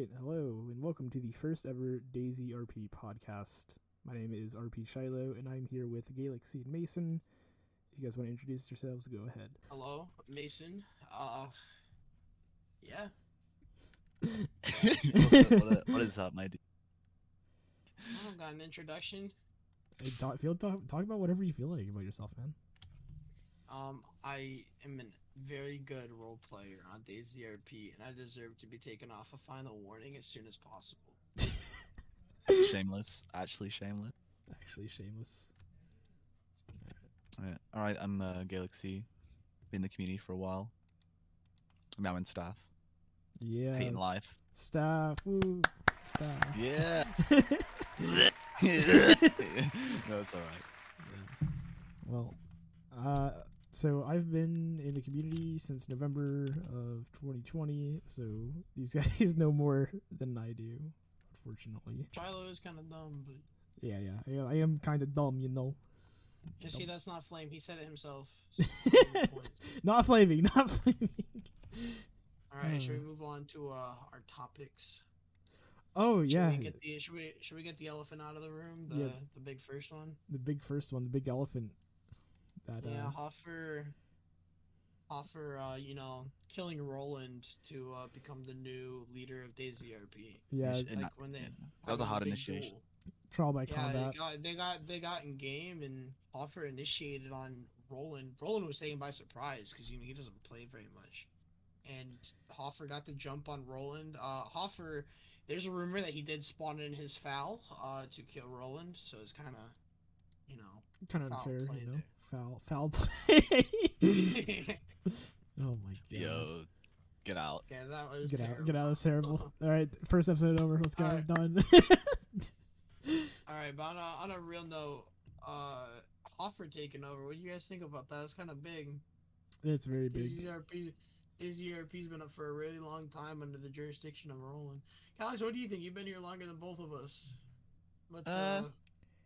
right, hello, and welcome to the first ever DayZRP podcast. My name is RPShilo, and I'm here with Gaylaxy and Mason. If you guys want to introduce yourselves, go ahead. Hello, Mason. Uh, yeah. what, what- what is up, my dude? I don't got an introduction. Hey, talk, feel, talk, talk about whatever you feel like about yourself, man. Um, I am a very good role player on DayZRP, and I deserve to be taken off a final warning as soon as possible. Shameless, actually shameless. Actually, shameless. Alright, Alright, I'm uh, Gaylaxy. Been in the community for a while. I'm now in staff. Yeah. Hating life. Staff, woo, staff. Yeah. no, it's alright. Well, uh, so I've been in the community since November of 2020, so these guys know more than I do, unfortunately. Shilo is kind of dumb, but Yeah, yeah, I, I am kind of dumb, you know. just see that's not flame. He said it himself. so not flaming, not flaming. All right, should we Hmm. move on to uh, our topics? Oh Should yeah, we get the should we should we get the elephant out of the room? The Yeah. the big first one. the big first one, the big elephant. That Yeah, uh, Hofer. Hofer, uh, you know, killing Roland to uh, become the new leader of Daisy RP. yeah, Like that- when they yeah, that was a having hard initiation. duel. trial by Yeah, combat. they got they got they got in game and Hofer initiated on Roland. Roland was taken by surprise because you know he doesn't play very much, and Hofer got the jump on Roland. Uh, Hofer, there's a rumor that he did spawn in his foul uh, to kill Roland, so it's kind of, you know, kind of unfair, you know. There. Foul, foul play. oh my god. Yo, get out. that was Get out, terrible. get out, that's terrible. All right, first episode over. Let's go. Alright. Done. All right, but on a, on a real note, uh, Hofer taking over. What do you guys think about that? It's kind of big. it's very big. His ERP, his ERP's been up for a really long time under the jurisdiction of Roland. Alex, what do you think? You've been here longer than both of us. What's uh, Uh,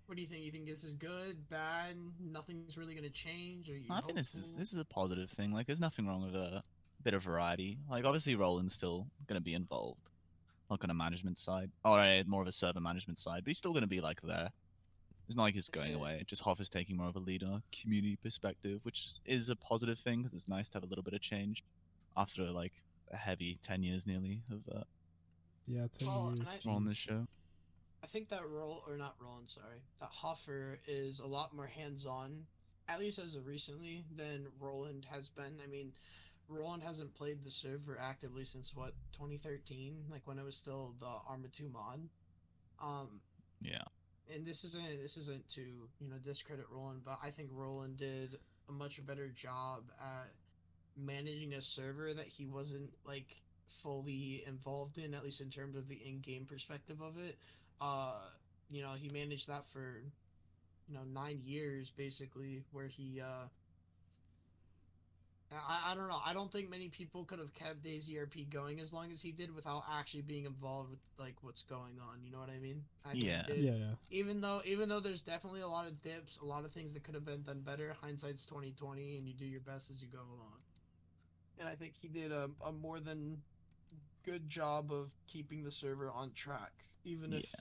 what do you think? You think this is good, bad? Nothing's really gonna change? Or you I think this is this is a positive thing. Like, there's nothing wrong with a bit of variety. Like, obviously, Roland's still gonna be involved, like on a management side, or uh, more of a server management side, but he's still gonna be like there. It's not like he's That's going it. away. Just Hofer's taking more of a leader, community perspective, which is a positive thing because it's nice to have a little bit of change after like a heavy ten years nearly of uh, Yeah, ten Well, years. On this show. I think that role, or not Roland, sorry, that Hofer is a lot more hands-on, at least as of recently, than Roland has been. I mean, Roland hasn't played the server actively since what 2013, like when it was still the Arma 2 mod. Um, Yeah. and this isn't this isn't to you know discredit Roland, but I think Roland did a much better job at managing a server that he wasn't like fully involved in, at least in terms of the in-game perspective of it. Uh, you know, he managed that for you know nine years basically, where he uh. I, I don't know. I don't think many people could have kept DayZRP going as long as he did without actually being involved with like what's going on. You know what I mean? I think he Yeah. did Yeah, yeah. even though even though there's definitely a lot of dips, a lot of things that could have been done better. Hindsight's twenty twenty, and you do your best as you go along. And I think he did a, a more than good job of keeping the server on track, even if Yeah.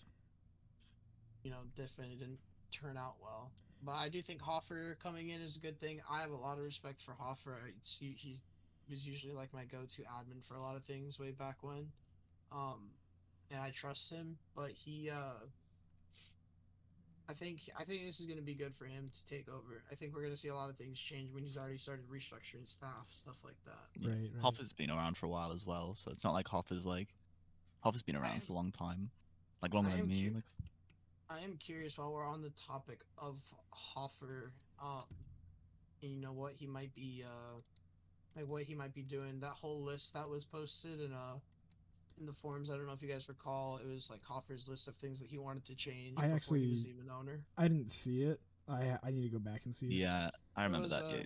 you know definitely didn't turn out well. But I do think Hofer coming in is a good thing. I have a lot of respect for Hofer. It's, he, he was usually like my go-to admin for a lot of things way back when, um, and I trust him. But he, uh, I think I think this is going to be good for him to take over. I think we're going to see a lot of things change when he's already started restructuring staff, stuff like that. Yeah. Right, right. Hofer's been around for a while as well, so it's not like Hofer's like Hoff has been around am- for a long time, like longer than me. cu- Like, I am curious while we're on the topic of Hofer, uh, and you know what he might be, uh, like what he might be doing. That whole list that was posted in uh in the forums. I don't know if you guys recall. It was like Hofer's list of things that he wanted to change I before he was even owner. I didn't see it. I I need to go back and see it. yeah, I remember There that. was, uh,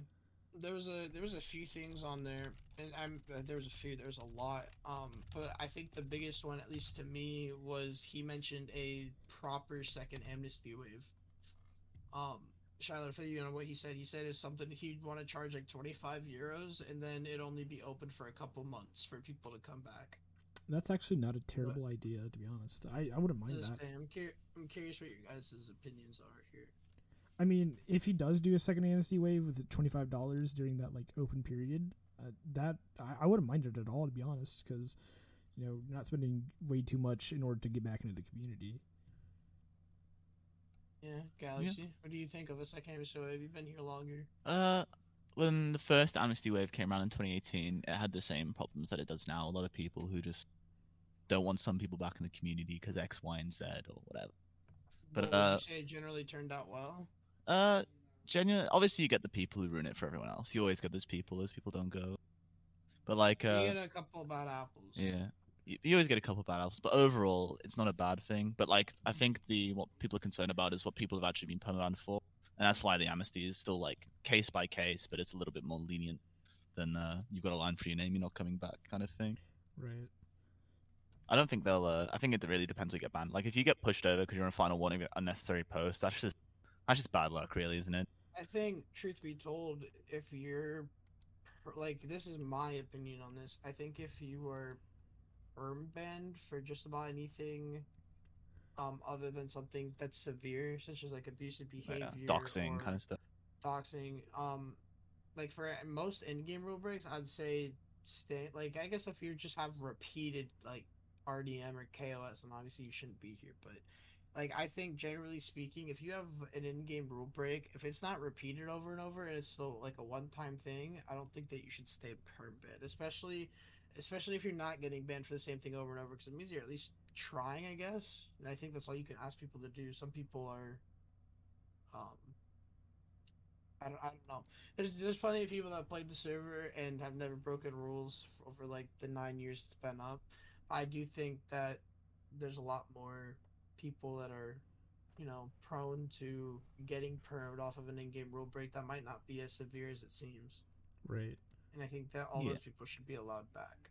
There was a there was a few things on there, and I'm uh, there was a few. There was a lot. Um, but I think the biggest one, at least to me, was he mentioned a proper second amnesty wave. Um, Shilo, for you know what he said, he said it's something he'd want to charge like twenty five euros, and then it'd only be open for a couple months for people to come back. That's actually not a terrible idea, to be honest. I, I wouldn't mind Just that. saying, I'm, cur- I'm curious what your guys' opinions are here. I mean, if he does do a second amnesty wave with twenty five dollars during that like open period, uh, that I, I wouldn't mind it at all, to be honest, because you know you're not spending way too much in order to get back into the community. Yeah, Gaylaxy. What do you think of a second episode? Have you been here longer? Uh, when the first amnesty wave came around in 2018, it had the same problems that it does now. A lot of people who just don't want some people back in the community because X, Y, and Z or whatever. But, would uh, you say it generally turned out well? Uh, genuine. Obviously, you get the people who ruin it for everyone else. You always get those people. Those people don't go. But like, uh, you get a couple of bad apples. yeah, you, you always get a couple bad apples. But overall, it's not a bad thing. But like, I think the what people are concerned about is what people have actually been permabanned for, and that's why the amnesty is still like case by case, but it's a little bit more lenient than uh, you've got a line for your name, you're not coming back kind of thing. Right. I don't think they'll. Uh, I think it really depends you get banned. Like if you get pushed over because you're in final warning of unnecessary posts, that's just that's just bad luck, really, isn't it? I think, truth be told, if you're like, this is my opinion on this. I think if you were perm banned for just about anything, um, other than something that's severe, such as like abusive behavior, Yeah, doxing kind of stuff. doxing, um, like for most in-game rule breaks, I'd say stay. Like, I guess if you just have repeated like RDM or KOS, then obviously you shouldn't be here. But like, I think generally speaking, if you have an in-game rule break, if it's not repeated over and over and it's still like a one-time thing, I don't think that you should stay perm banned, especially. Especially if you're not getting banned for the same thing over and over, because it means you're at least trying, I guess. And I think that's all you can ask people to do. Some people are, um, I don't, I don't know. There's there's plenty of people that played the server and have never broken rules over like the nine years it's been up. I do think that there's a lot more people that are, you know, prone to getting permed off of an in-game rule break that might not be as severe as it seems. Right. And I think that all Yeah. those people should be allowed back.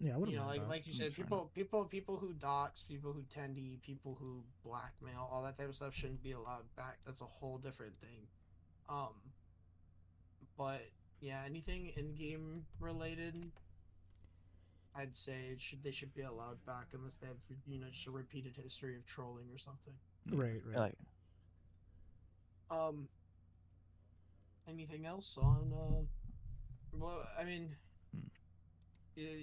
Yeah, I You know, like that. like you said, fair people people people who dox, people who tendy, people who blackmail, all that type of stuff shouldn't be allowed back. That's a whole different thing. Um, but yeah, anything in game related, I'd say it should they should be allowed back unless they have you know just a repeated history of trolling or something. Right, right. Like, Um, anything else on uh? Well, I mean, Hmm.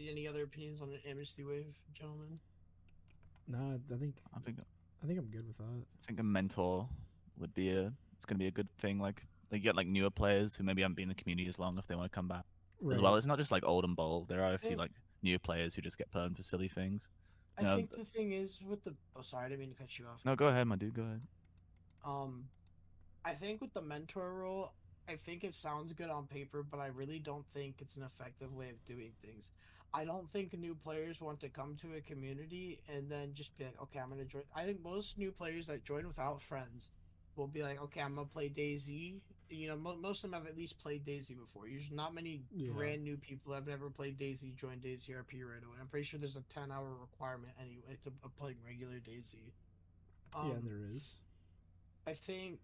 any other opinions on an amnesty wave, gentlemen? No, I think I think I think I'm good with that. I think a mentor would be a. It's gonna be a good thing. Like they get like newer players who maybe haven't been in the community as long if they want to come back Right. as well. It's not just like old and bold. There are a few like new players who just get permed for silly things. I No, think the thing is with the. Oh, sorry, I didn't mean to cut you off. No, go ahead, my dude. Go ahead. Um, I think with the mentor role, I think it sounds good on paper, but I really don't think it's an effective way of doing things. I don't think new players want to come to a community and then just be like, okay, I'm gonna join. I think most new players that join without friends will be like, okay, I'm gonna play DayZ. You know, mo- most of them have at least played DayZ before. Usually, not many Yeah. brand new people have never played DayZ join DayZRP right away. I'm pretty sure there's a 10 hour requirement anyway to of playing regular DayZ. yeah, Um, there is. I think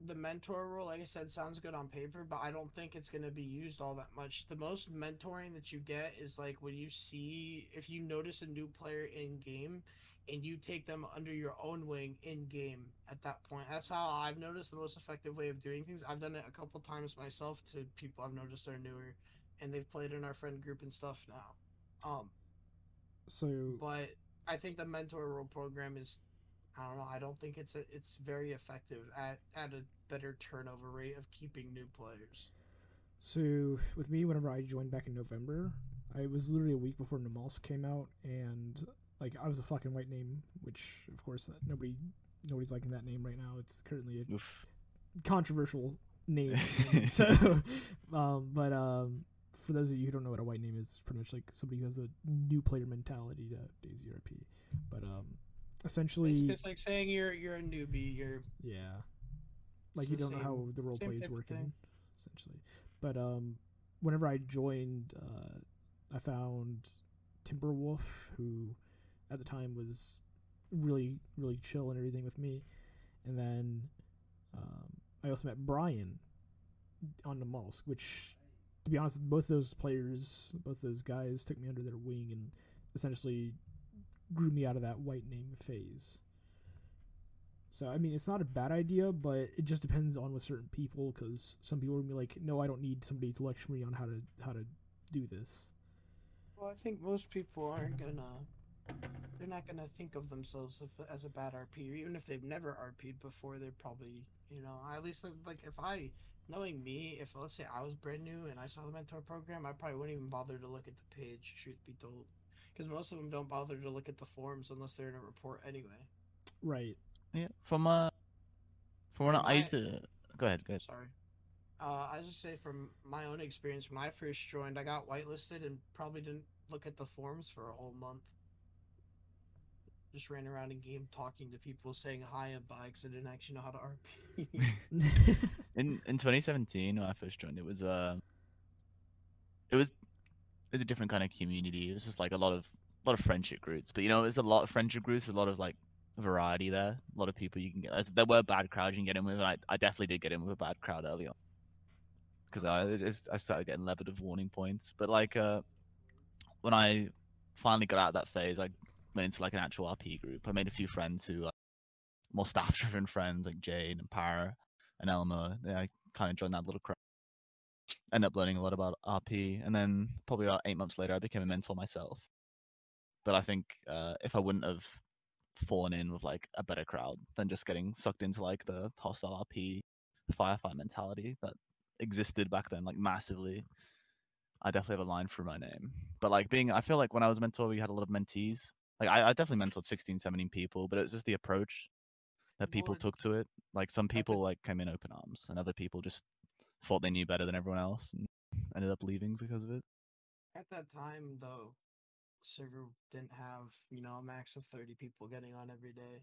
the mentor role, like I said, sounds good on paper, but I don't think it's going to be used all that much. The most mentoring that you get is like when you see, if you notice a new player in game and you take them under your own wing in game at that point. That's how I've noticed the most effective way of doing things. I've done it a couple times myself to people I've noticed are newer and they've played in our friend group and stuff now. Um, So but I think the mentor role program is I don't know, I don't think it's a, it's very effective at at a better turnover rate of keeping new players. So with me, whenever I joined back in November, I was literally a week before Namalsk came out, and like I was a fucking white name, which of course uh, nobody nobody's liking that name right now. It's currently a Oof. controversial name. so, um, but um, for those of you who don't know what a white name is, it's pretty much like somebody who has a new player mentality to DayZRP. But um, essentially, it's like saying you're you're a newbie, you're yeah, like you don't know how the role same play is working, thing. essentially. But um, whenever I joined, uh, I found Timberwolf, who at the time was really really chill and everything with me, and then um, I also met Brian on the Molsk, which to be honest, both those players, both those guys took me under their wing and essentially grew me out of that white name phase. So I mean, it's not a bad idea, but it just depends on with certain people because some people will be like, "No, I don't need somebody to lecture me on how to how to do this." Well, I think most people aren't gonna. They're not gonna think of themselves as a bad RP, or even if they've never RP'd before. They're probably, you know, at least like if I, knowing me, if let's say I was brand new and I saw the mentor program, I probably wouldn't even bother to look at the page. Truth be told, because most of them don't bother to look at the forms unless they're in a report anyway. Right. Yeah, from uh, from when From I used to go ahead, go ahead. Sorry. Uh, I just say from my own experience, when I first joined, I got whitelisted and probably didn't look at the forms for a whole month. Just ran around in game talking to people, saying hi and bye, 'cause I didn't actually know how to RP. In in 2017 when I first joined, it was uh, it was it was a different kind of community. It was just like a lot of a lot of friendship groups, but you know, there's a lot of friendship groups, a lot of like variety there. A lot of people you can get. There were bad crowds you can get in with, and I, I definitely did get in with a bad crowd early on because I just, I started getting leveled of warning points. But like uh, when I finally got out of that phase, I went into like an actual RP group. I made a few friends who like more staff driven friends like Jade and Para and Elmo. I kind of joined that little crowd. End up learning a lot about RP, and then probably about eight months later, I became a mentor myself. But I think uh, if I wouldn't have fallen in with like a better crowd than just getting sucked into like the hostile RP firefight mentality that existed back then, like massively, I definitely have a line through my name. But like being, I feel like when I was a mentor, we had a lot of mentees. Like I, I definitely mentored 16, 17 people, but it was just the approach that people Well, took to it. Like some people like came in open arms, and other people just thought they knew better than everyone else and ended up leaving because of it. At that time, though, server didn't have you know a max of thirty people getting on every day.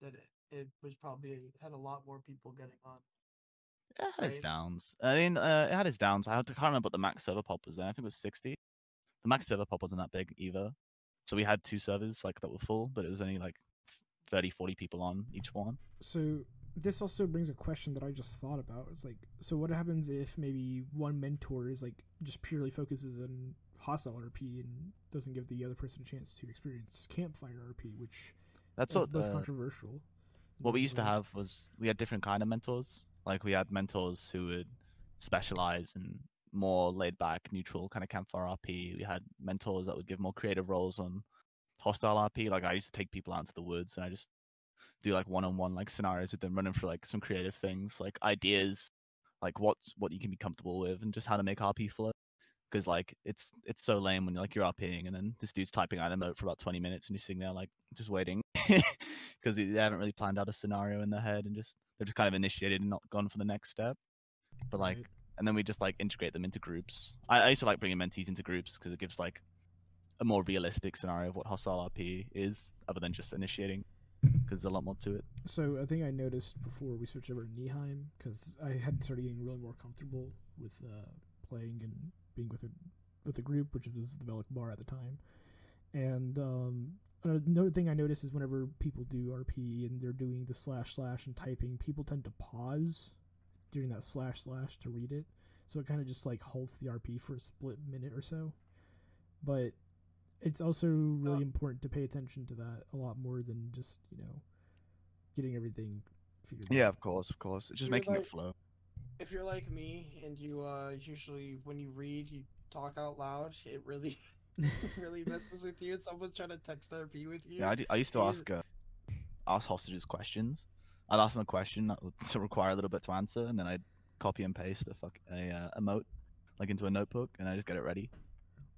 That it, it was probably had a lot more people getting on. It had its downs. I mean, uh, it had its downs. I had to, can't remember what the max server pop was then. I think it was 60. The max server pop wasn't that big either. So we had two servers like that were full, but it was only like 30, 40 people on each one. So this also brings a question that I just thought about. It's like, so what happens if maybe one mentor is like just purely focuses on hostile RP and doesn't give the other person a chance to experience campfire RP, which That's is what the, controversial. what we used to have was we had different kind of mentors. Like we had mentors who would specialize in more laid back, neutral kind of campfire RP. We had mentors that would give more creative roles on hostile RP. Like I used to take people out into the woods and I just do like one on one like scenarios with them, running for like some creative things, like ideas, like what's what you can be comfortable with and just how to make RP flow. Because like it's it's so lame when you're like you're RPing and then this dude's typing out a note for about 20 minutes and you're sitting there like just waiting because they haven't really planned out a scenario in their head and just they're just kind of initiated and not gone for the next step. But like right. And then we just like integrate them into groups. I, I used to like bringing mentees into groups because it gives like a more realistic scenario of what hostile RP is, other than just initiating, because there's a lot more to it. So I think I noticed before we switched over to Neheim because I had started getting really more comfortable with uh, playing and being with a with a group, which was the Velik Bar at the time. And um, another thing I noticed is whenever people do RP and they're doing the slash slash and typing, people tend to pause during that slash slash to read it. So it kind of just like halts the RP for a split minute or so. But it's also really Uh, important to pay attention to that a lot more than just you know getting everything figured Yeah, out. of course, of course. It's just making like- it flow. If you're like me and you uh usually when you read you talk out loud, it really really messes with you. And someone's trying to text RP with you. Yeah, I, d- I used to ask uh, ask hostages questions. I'd ask them a question that would require a little bit to answer, and then I'd copy and paste a fuck a uh, emote like into a notebook, and I just get it ready.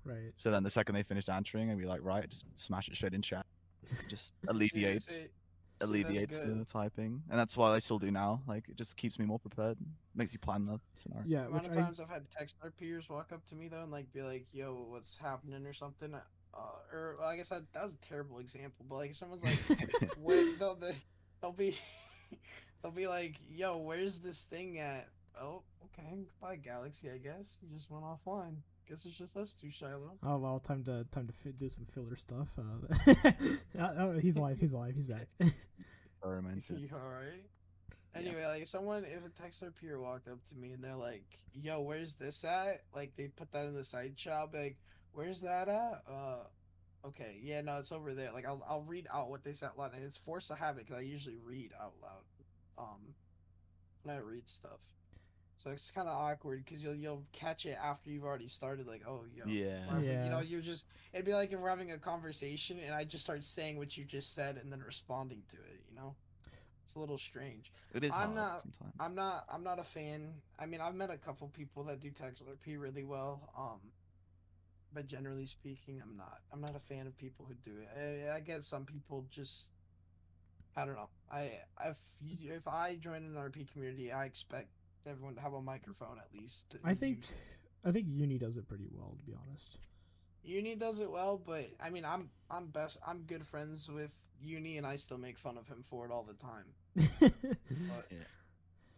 Right. So then the second they finish answering, I'd be like, right, just smash it straight in chat. Just See, alleviates see- see, alleviates the typing, and that's what I still do now. Like it just keeps me more prepared, makes you plan the scenario. Yeah. The Which amount of I, times I've had text RPers walk up to me though and like be like, "Yo, what's happening?" or something. Uh, or well, I guess that, that was a terrible example, but like if someone's like, "Wait," they'll they'll be they'll be like, "Yo, where's this thing at?" Oh, okay, goodbye, Gaylaxy. I guess you just went offline. Guess it's just us two, Shilo. oh well, time to time to fit, do some filler stuff. Uh, oh, he's alive. He's alive. He's back. Experimented. you alright? Yeah. Anyway, like if someone if a text RPer walked up to me and they're like, "Yo, where's this at?" Like they put that in the side chat, like, "Where's that at?" Uh, Okay, yeah, no, it's over there. Like I'll I'll read out what they said out loud, and it's forced to have it because I usually read out loud, um, when I read stuff. So it's kind of awkward because you'll you'll catch it after you've already started. Like, oh, yo, Yeah. or, You know, you're just it'd be like if we're having a conversation and I just start saying what you just said and then responding to it. You know, it's a little strange. It is I'm not- sometimes. I'm not I'm not a fan. I mean, I've met a couple people that do text RP really well. Um, but generally speaking, I'm not. I'm not a fan of people who do it. I, I get some people just. I don't know. I if you- if I join an RP community, I expect everyone to have a microphone at least. I think. I think Uni does it pretty well, to be honest. Uni does it well, but I mean, I'm I'm best. I'm good friends with Uni, and I still make fun of him for it all the time. But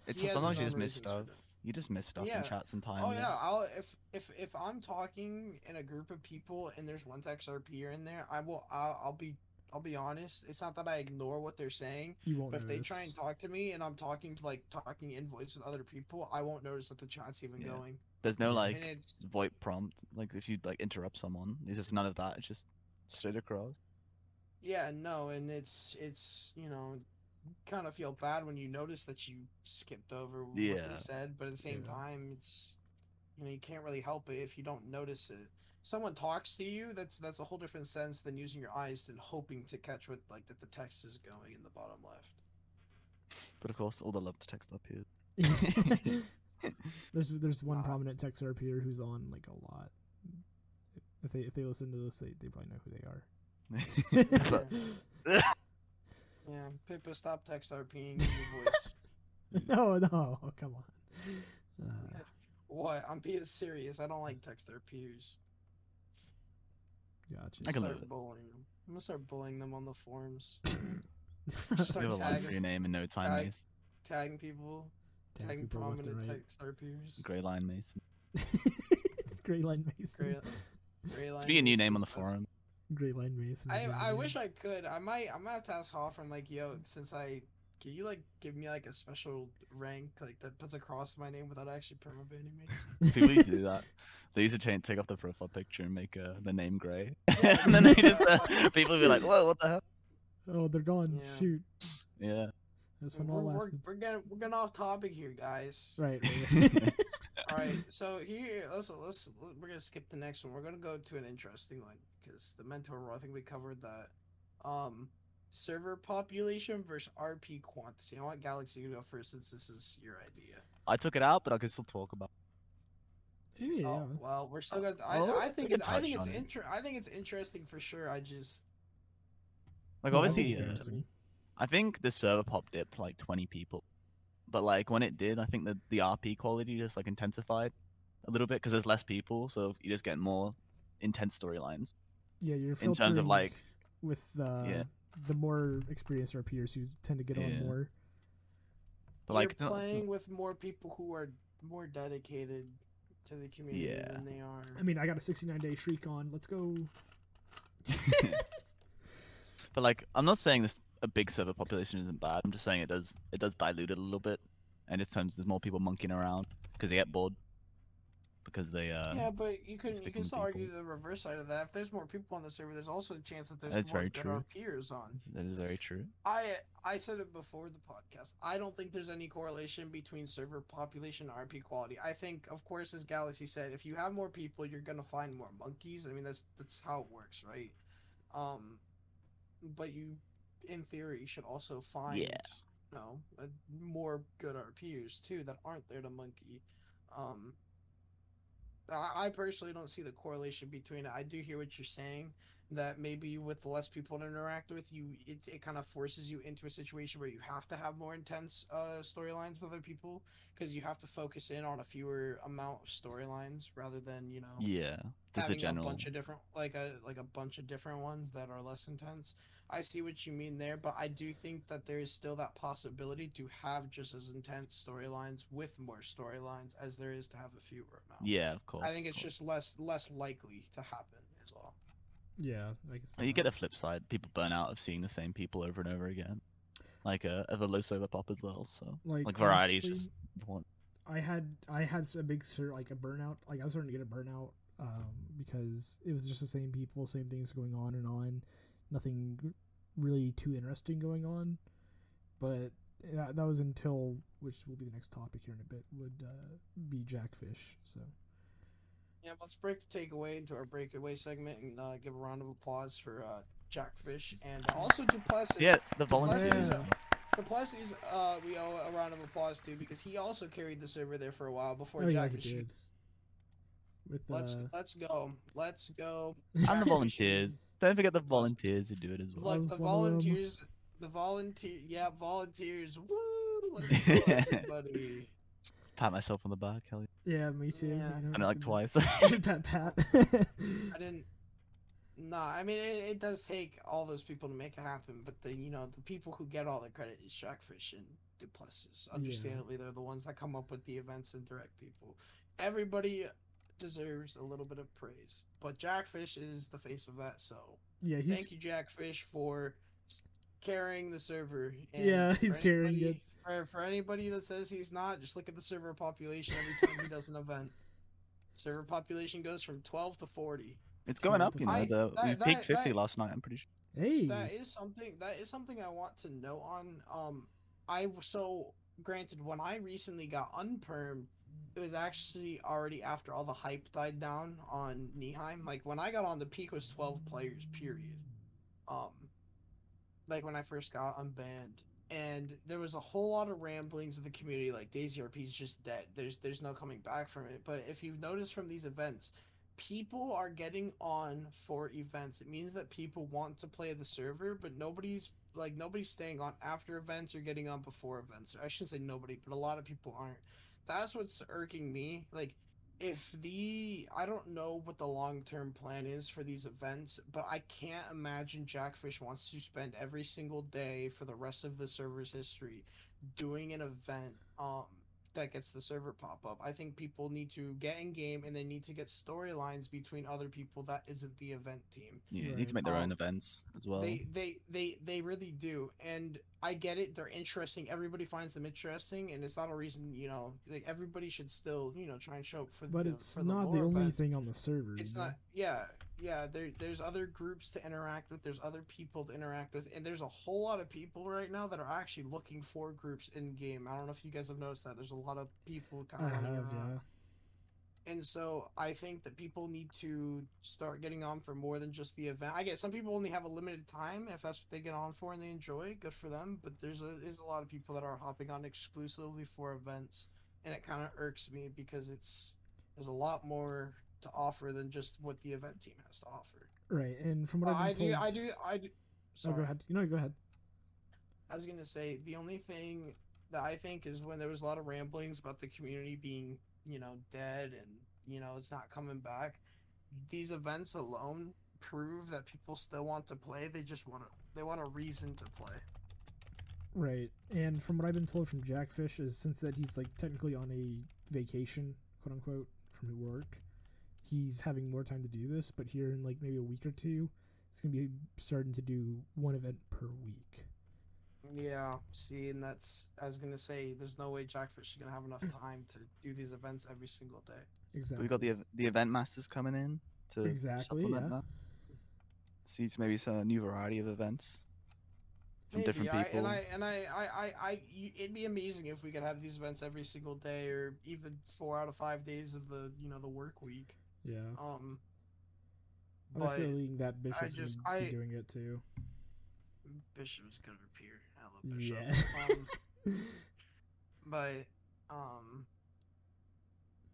It's he has sometimes you just miss reasons stuff. That. You just miss stuff Yeah. in chat sometimes. Oh yeah, I'll if if if I'm talking in a group of people and there's one text RP in there, I will I'll, I'll be I'll be honest. It's not that I ignore what they're saying, you won't. but if they try and talk to me and I'm talking to like talking in voice with other people, I won't notice that the chat's even Yeah. going. There's no like and VoIP prompt. Like if you like interrupt someone, there's just none of that. It's just straight across. yeah, no, and it's it's you know kind of feel bad when you notice that you skipped over what Yeah. they said, but at the same Yeah. time, it's you know you can't really help it if you don't notice it. Someone talks to you, that's that's a whole different sense than using your eyes and hoping to catch what like that the text is going in the bottom left. But of course, all the love to text up here. there's there's one Uh, prominent texter up here who's on like a lot. If they if they listen to this, they, they probably know who they are. But- Yeah, Pippa, stop text RPing your voice. no, no, oh, come on. Uh, what? I'm being serious. I don't like text RPers. gotcha. I can live start with it. bullying them. I'm gonna start bullying them on the forums. you start have a life tagging- your name in no time, tag- Mace. tagging people, Tag tagging people prominent right. text RPers. Grey Line Mason. Gray line Mason. Gray, Gray It's be a new name on the Mason's best. forum. Gray line Mason. I I wish. I could. I might. I'm gonna have to ask Hofer. I'm like, yo, since I can you like give me like a special rank like that puts across my name without actually permabanning me? People used to do that. They used to change, take off the profile picture and make uh, the name grey, Yeah. and then they just uh, people would be like, "Whoa, what the hell?" Oh, they're gone. Yeah. Shoot. Yeah. That's We're, when all we're, lasted. we're getting we're getting off topic here, guys. Right. right. All right, so here let's let's we're gonna skip the next one. We're gonna go to an interesting one because the mentor role. I think we covered that. Um, server population versus RP quantity. I want Gaylaxy to go first since this is your idea. I took it out, but I can still talk about. yeah. Oh well, we're still gonna. I, Oh, I think it's I think it's on it. I think it's interesting for sure. I just Like obviously, think it's uh. I think the server pop dipped like 20 people, but like when it did, I think that the RP quality just like intensified a little bit because there's less people, so you just get more intense storylines. Yeah, you're in terms of, filtering like- with uh, Yeah. the more experienced RPers who tend to get Yeah. on more. But like, you're it's not, playing with more people who are more dedicated to the community Yeah. than they are. I mean, I got a 69 day shriek on. Let's go. but like, I'm not saying this a big server population isn't bad. I'm just saying it does it does dilute it a little bit, and it's times there's more people monkeying around because they get bored because they uh yeah, but you can you can still people. argue the reverse side of that. If there's more people on the server, there's also a chance that there's That's more very good true. RPers on. that is very true. I I said it before the podcast. I don't think there's any correlation between server population and RP quality. I think, of course, as Gaylaxy said, if you have more people, you're gonna find more monkeys. I mean, that's that's how it works, right? Um, but you, in theory, should also find Yeah. you know uh, more good RPers too that aren't there to monkey. Um, I, personally don't see the correlation between it. I do hear what you're saying that maybe with less people to interact with you it, it kind of forces you into a situation where you have to have more intense uh, storylines with other people because you have to focus in on a fewer amount of storylines rather than you know Yeah, having general. a bunch of different like a like a bunch of different ones that are less intense i see what you mean there but i do think that there is still that possibility to have just as intense storylines with more storylines as there is to have a fewer amount Yeah, of course. i think it's course. just less less likely to happen is all Yeah, I guess. And you get the flip side. People burn out of seeing the same people over and over again. Like uh, of a low server pop as well. So like, like variety is just one. I had I had a big sur- like a burnout. Like I was starting to get a burnout um, because it was just the same people, same things going on and on, nothing really too interesting going on. But that, that was until, which will be the next topic here in a bit, would uh, be Jackfish. So Yeah, let's break the takeaway into our breakaway segment and uh, give a round of applause for uh, Jackfish and also Duplessis. Yeah, the Duplessis, volunteers. Yeah. uh, Duplessis, uh, we owe a round of applause to because he also carried the server there for a while before oh Jackfish. he did. With Let's uh, let's go. Let's go. And the Jackfish. Volunteers. Don't forget the volunteers who do it as well. Look, was the one of 'em. volunteers, the volunteer, yeah, volunteers. Woo! Let's go, everybody. Pat myself on the back, hell yeah, me too. Yeah. you know, yeah. And like some- twice. pat pat. I didn't. Nah, I mean it, it does take all those people to make it happen, but the you know the people who get all the credit is Jackfish and Duplessis. Yeah. Understandably, they're the ones that come up with the events and direct people. Everybody deserves a little bit of praise, but Jackfish is the face of that. So yeah, he's thank you, Jackfish, for carrying the server. Yeah, for he's carrying anybody- it. For, for anybody that says he's not, just look at the server population every time he does an event. Server population goes from 12 to 40. it's going up, you know. find- The, we that- peaked 50 that- last night, I'm pretty sure. hey. That is something. That is something I want to know on. Um, I so granted when I recently got unpermed, it was actually already after all the hype died down on Neheim. Like when I got on, the peak was twelve players. Period. Um, like when I first got unbanned, and there was a whole lot of ramblings of the community. Like DayZRP is just dead. There's there's no coming back from it. But if you've noticed from these events, people are getting on for events. It means that people want to play the server, but nobody's like nobody's staying on after events or getting on before events. I shouldn't say nobody, but a lot of people aren't. That's what's irking me. Like if the I don't know what the long-term plan is for these events, but I can't imagine Jackfish wants to spend every single day for the rest of the server's history doing an event um that gets the server pop up. I think people need to get in game and they need to get storylines between other people that isn't the event team. Yeah, you need to make their Um, own events as well. They they they they really do. And I get it, they're interesting. Everybody finds them interesting and it's not a reason, you know, like everybody should still, you know, try and show up for but the it's for not the lore only events. thing on the server. It's you know? not yeah, yeah, there there's other groups to interact with, there's other people to interact with, and there's a whole lot of people right now that are actually looking for groups in game. I don't know if you guys have noticed that. There's a lot of people kind of running have, around. yeah. And so I think that people need to start getting on for more than just the event. I get some people only have a limited time if that's what they get on for and they enjoy. Good for them. But there's a is a lot of people that are hopping on exclusively for events, and it kind of irks me because it's there's a lot more to offer than just what the event team has to offer. Right, and from what Uh, I've I been do, told, I do, I do. Oh, Sorry. go ahead. You know, go ahead. I was gonna say the only thing that I think is when there was a lot of ramblings about the community being, you know, dead and you know it's not coming back. These events alone prove that people still want to play. They just want to. They want a reason to play. Right, and from what I've been told from Jackfish is since that he's like technically on a vacation, quote unquote, from work, he's having more time to do this. But here in like maybe a week or two, he's gonna be starting to do one event per week. Yeah. See, and that's. I was gonna say, there's no way Jackfish is gonna have enough time to do these events every single day. Exactly. We've got the the event masters coming in to Exactly, supplement yeah. that. See it's maybe some new variety of events from different people. I, people. and I and I, it'd be amazing if we could have these events every single day, or even four out of five days of the, you know, the work week. Yeah, Um, I but feeling that Bishop's just- be I- doing it too. Bishop is gonna appear. I love Bishop. Yeah. Um, but um,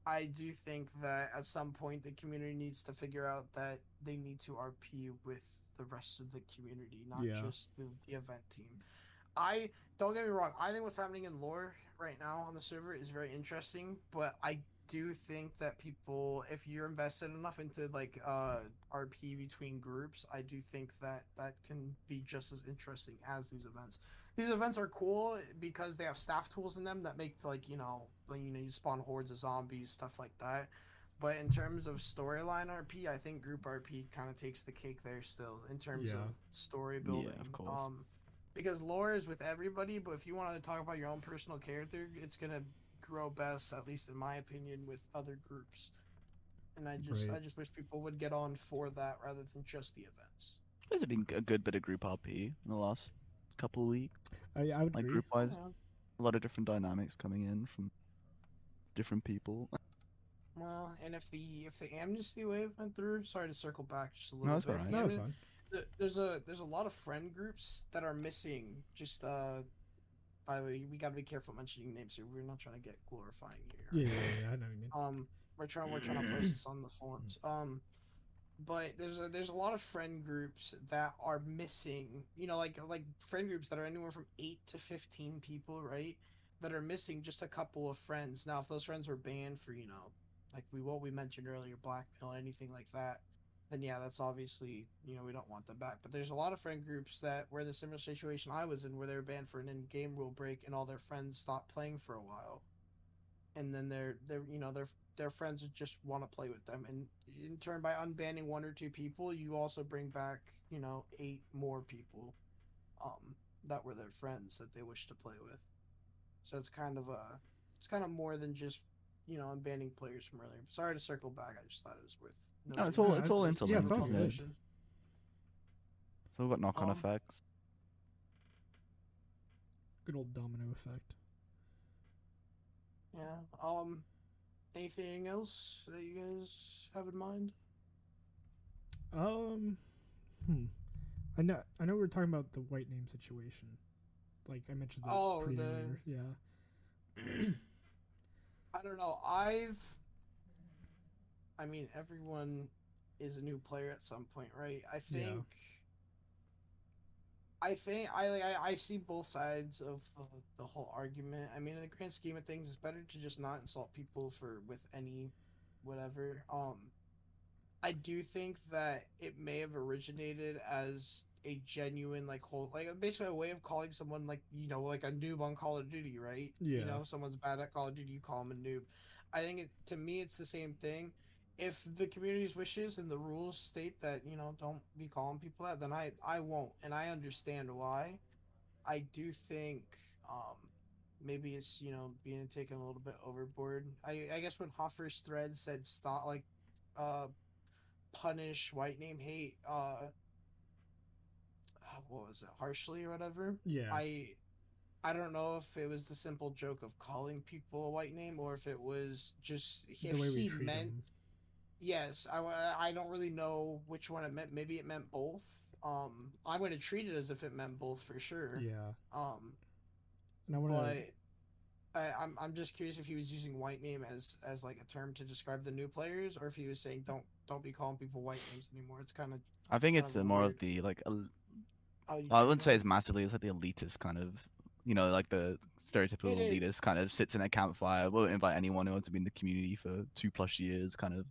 I do think that at some point the community needs to figure out that they need to RP with the rest of the community, not Yeah. just the, the event team. I don't get me wrong. I think what's happening in lore right now on the server is very interesting, but I do think that people, if you're invested enough into like uh RP between groups, I do think that that can be just as interesting as these events. These events are cool because they have staff tools in them that make like you know, like you know, you spawn hordes of zombies, stuff like that. But in terms of storyline RP, I think group RP kind of takes the cake there still in terms Yeah. of story building. Yeah, building. of course. Um, because lore is with everybody, but if you want to talk about your own personal character, it's gonna grow best, at least in my opinion, with other groups. and I just I just wish people would get on for that rather than just the events. There's been a good bit of group RP in the last couple of weeks. I, I would Like agree. group wise, Yeah. a lot of different dynamics coming in from different people. Well, and if the if the amnesty wave went through, sorry to circle back just a No, little that's bit. alright. if No, the it's amne- fine. there's a there's a lot of friend groups that are missing. Just uh, by the way, we gotta be careful mentioning names here. We're not trying to get glorifying here. Yeah, yeah, yeah, I know what you mean. Um, we're trying we're trying to post this on the forums. Um, but there's a there's a lot of friend groups that are missing. You know, like like friend groups that are anywhere from eight to fifteen people, right? That are missing just a couple of friends. Now, if those friends were banned for you know, like we what we mentioned earlier, blackmail, anything like that, then yeah, that's obviously you know we don't want them back. But there's a lot of friend groups that were the similar situation I was in, where they were banned for an in-game rule break, and all their friends stopped playing for a while, and then their their you know their their friends just want to play with them, and in turn by unbanning one or two people, you also bring back you know eight more people, um, that were their friends that they wish to play with. So it's kind of a it's kind of more than just you know unbanning players from earlier. Sorry to circle back. I just thought it was worth. No, it's all Yeah, it's all it's- interlinked, yeah, it's all isn't good. it? So we've got knock-on Um, effects. Good old domino effect. Yeah. Um. Anything else that you guys have in mind? Um, hmm. I know. I know we are talking about the white name situation. Like I mentioned that Oh, the- earlier. Yeah. I don't know. I've. I mean, everyone is a new player at some point, right? I Yeah. think. I think I like I, I see both sides of the, the whole argument. I mean, in the grand scheme of things, it's better to just not insult people for with any whatever. Um, I do think that it may have originated as a genuine like whole like basically a way of calling someone like you know like a noob on Call of Duty, right? Yeah. You know, someone's bad at Call of Duty, you call them a noob. I think it, to me it's the same thing. If the community's wishes and the rules state that you know don't be calling people that, then I I won't, and I understand why. I do think um maybe it's you know being taken a little bit overboard. I I guess when Hofer's thread said stop like uh punish white name hate uh uh, what was it harshly or whatever Yeah. I I don't know if it was the simple joke of calling people a white name or if it was just if he meant them. Yes I, I don't really know which one it meant maybe it meant both um I'm going to treat it as if it meant both for sure Yeah. um And I want to. but I, I'm I'm just curious if he was using white name as as like a term to describe the new players or if he was saying don't don't be calling people white names anymore it's kind of I think it's uh, more of the like. el- oh, I wouldn't say it's massively. It's like the elitist kind of, you know, like the stereotypical elitist kind of sits in a campfire, won't invite anyone who wants to be in the community for two plus years kind of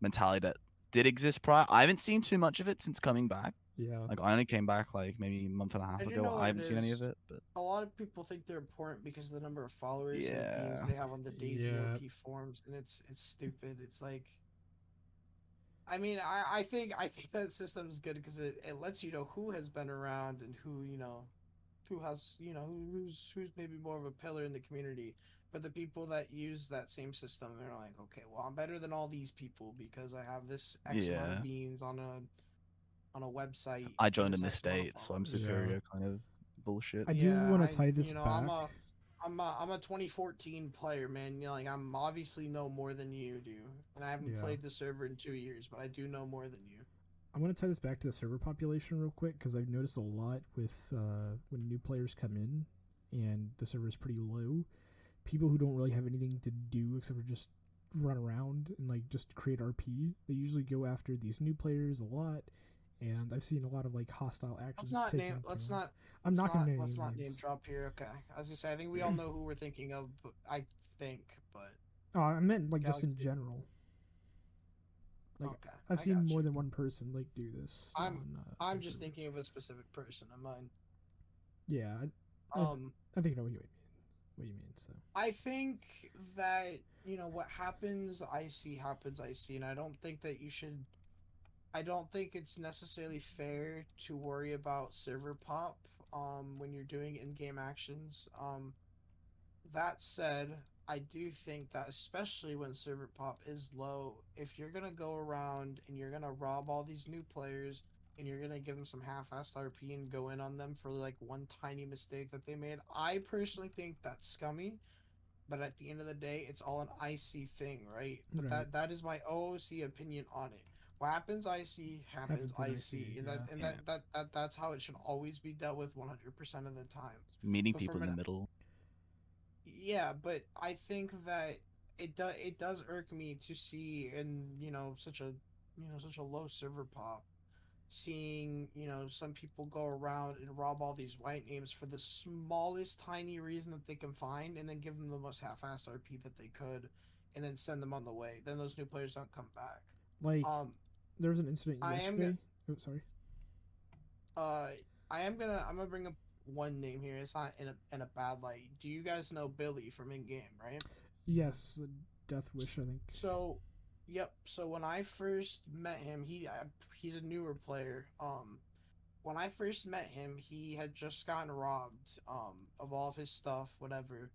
mentality that did exist prior. I haven't seen too much of it since coming back. yeah. Like I only came back like maybe a month and a half I ago. I haven't seen any of it, but a lot of people think they're important because of the number of followers and the beans Yeah. they have on the Daisy Yeah. OP forums, and it's it's stupid. It's like, I mean, I I think I think that system is good because it, it lets you know who has been around and who you know, who has you know who's who's maybe more of a pillar in the community. But the people that use that same system, they're like, okay, well, I'm better than all these people because I have this X amount of beans on a on a website. I joined in the X amount of states, so I'm followers. Yeah. superior kind of bullshit. I do wanna tie this you know, I'm a, I'm a, I'm a 2014 player, man. You know, like I'm obviously know more than you do, and I haven't Yeah. played the server in two years, but I do know more than you. I'm going to tie this back to the server population real quick because I've noticed a lot with uh, when new players come in and the server is pretty low. People who don't really have anything to do except for just run around and like just create RP, they usually go after these new players a lot. And I've seen a lot of like hostile actions. Let's not name. Let's not. I'm let's not going to name Let's not name names. drop here. Okay. I was gonna say. I think we all know who we're thinking of. But I think, but Oh, I meant like just in general. Like okay. I've seen more you. than one person like do this. I'm- on, uh, I'm just thinking of a specific person. of mine. Yeah, I, I- Um. I think I know what you mean. What do you mean? So I think that you know what happens. I see happens. I see, and I don't think that you should. I don't think it's necessarily fair to worry about server pop um, when you're doing in-game actions. Um, that said, I do think that especially when server pop is low, if you're gonna go around and you're gonna rob all these new players and you're gonna give them some half-assed RP and go in on them for like one tiny mistake that they made, I personally think that's scummy. But at the end of the day, it's all an IC thing, right? But Right. that that is my OOC opinion on it. What happens IC happens, Happens in IC, IC, and that yeah. and Yeah. that, that that that's how it should always be dealt with 100% of the time. Meeting But people in the an- middle. Yeah, but I think that it does it does irk me to see in you know such a you know such a low server pop, seeing you know some people go around and rob all these white names for the smallest tiny reason that they can find, and then give them the most half-assed RP that they could, and then send them on the way. Then those new players don't come back. Like Um, there was an incident I am yesterday. Oh, sorry. uh, I am gonna I'm gonna bring up one name here. It's not in a in a bad light. Do you guys know Billy from in game, right? Yes, Death Wish. I think. So, yep. So when I first met him, he I, he's a newer player. Um, when I first met him, he had just gotten robbed um of all of his stuff, whatever,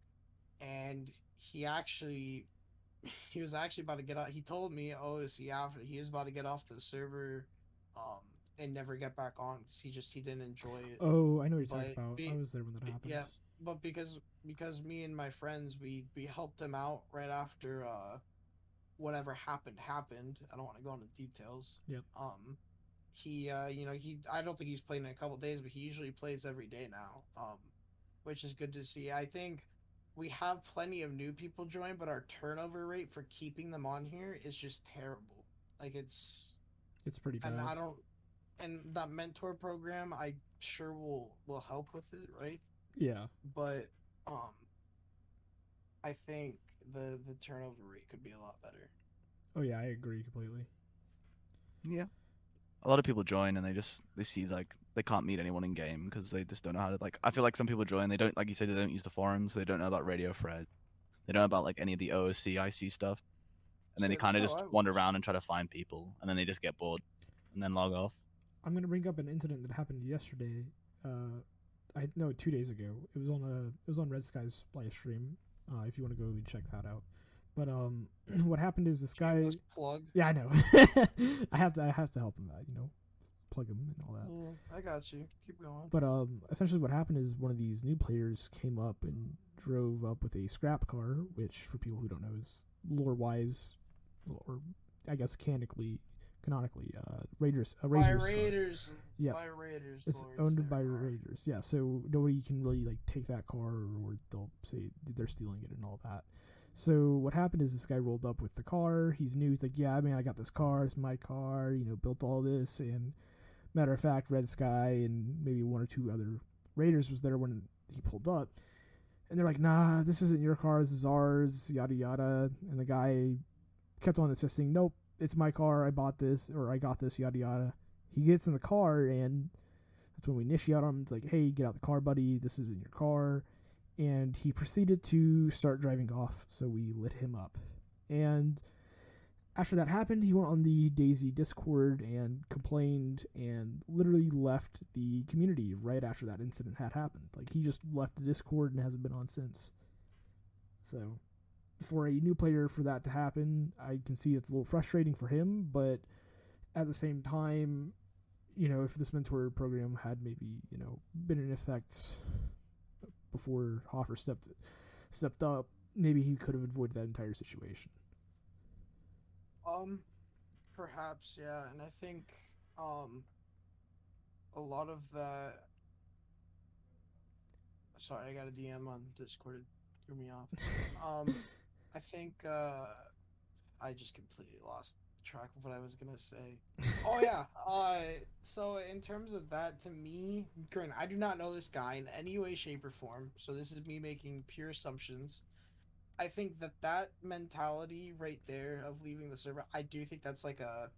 and he actually he was actually about to get out. He told me, "Oh, see, after he was about to get off the server, um, and never get back on because he just he didn't enjoy it." Oh, I know what you're talking about. be- I was there when that happened. yeah. but because because me and my friends we we helped him out right after uh whatever happened happened i don't want to go into details Yep. um he uh you know he i don't think he's played in a couple days but he usually plays every day now um which is good to see i think we have plenty of new people join but our turnover rate for keeping them on here is just terrible like it's It's pretty bad. and i don't and that mentor program i sure will will help with it right Yeah. but um I think the the turnover rate could be a lot better. Oh yeah, I agree completely. Yeah. A lot of people join and they just they see like they can't meet anyone in game because they just don't know how to like. I feel like some people join they don't like you said they don't use the forums. They don't know about Radio Fred. They don't know about like any of the OOC IC stuff, and then they kind of just wander around and try to find people, and then they just get bored, and then log off. I'm gonna bring up an incident that happened yesterday. Uh, I no, two days ago. It was on a it was on Red Sky's live stream. Uh, if you want to go and check that out. But um, what happened is this guy. Plug. Yeah, I know. I have to I have to help him out. You know, plug him and all that. Mm, I got you. Keep going. But um, essentially, what happened is one of these new players came up and drove up with a scrap car, which, for people who don't know, is lore-wise, or I guess canonically, canonically, uh, Raiders, a by Raiders. car. Raiders. Yeah. By Raiders. It's owned by car. Raiders, yeah. So nobody can really like take that car, or they'll say they're stealing it and all that. So what happened is this guy rolled up with the car. He's new. He's like, "Yeah, man, I got this car. It's my car. You know, built all this." And matter of fact, Red Sky and maybe one or two other Raiders was there when he pulled up. And they're like, "Nah, this isn't your car. This is ours." Yada yada. And the guy kept on insisting, "Nope, it's my car. I bought this, or I got this." Yada yada. He gets in the car and that's when we initiate him. It's like, hey, get out the car, buddy. This is in your car. And he proceeded to start driving off. So we lit him up. And after that happened, he went on the DayZ Discord and complained and literally left the community right after that incident had happened. Like, he just left the Discord and hasn't been on since. So, for a new player, for that to happen, I can see it's a little frustrating for him, but at the same time, you know, if this mentor program had maybe, you know, been in effect before Hofer stepped stepped up, maybe he could have avoided that entire situation. Um, perhaps yeah, and I think um, a lot of that. Sorry, I got a DM on Discord. It threw me off. Um, I think uh, I just completely lost track of what I was gonna say. Oh yeah. Uh, so in terms of that, to me, granted, I do not know this guy in any way, shape, or form. So this is me making pure assumptions. I think that that mentality right there of leaving the server, I do think that's like a.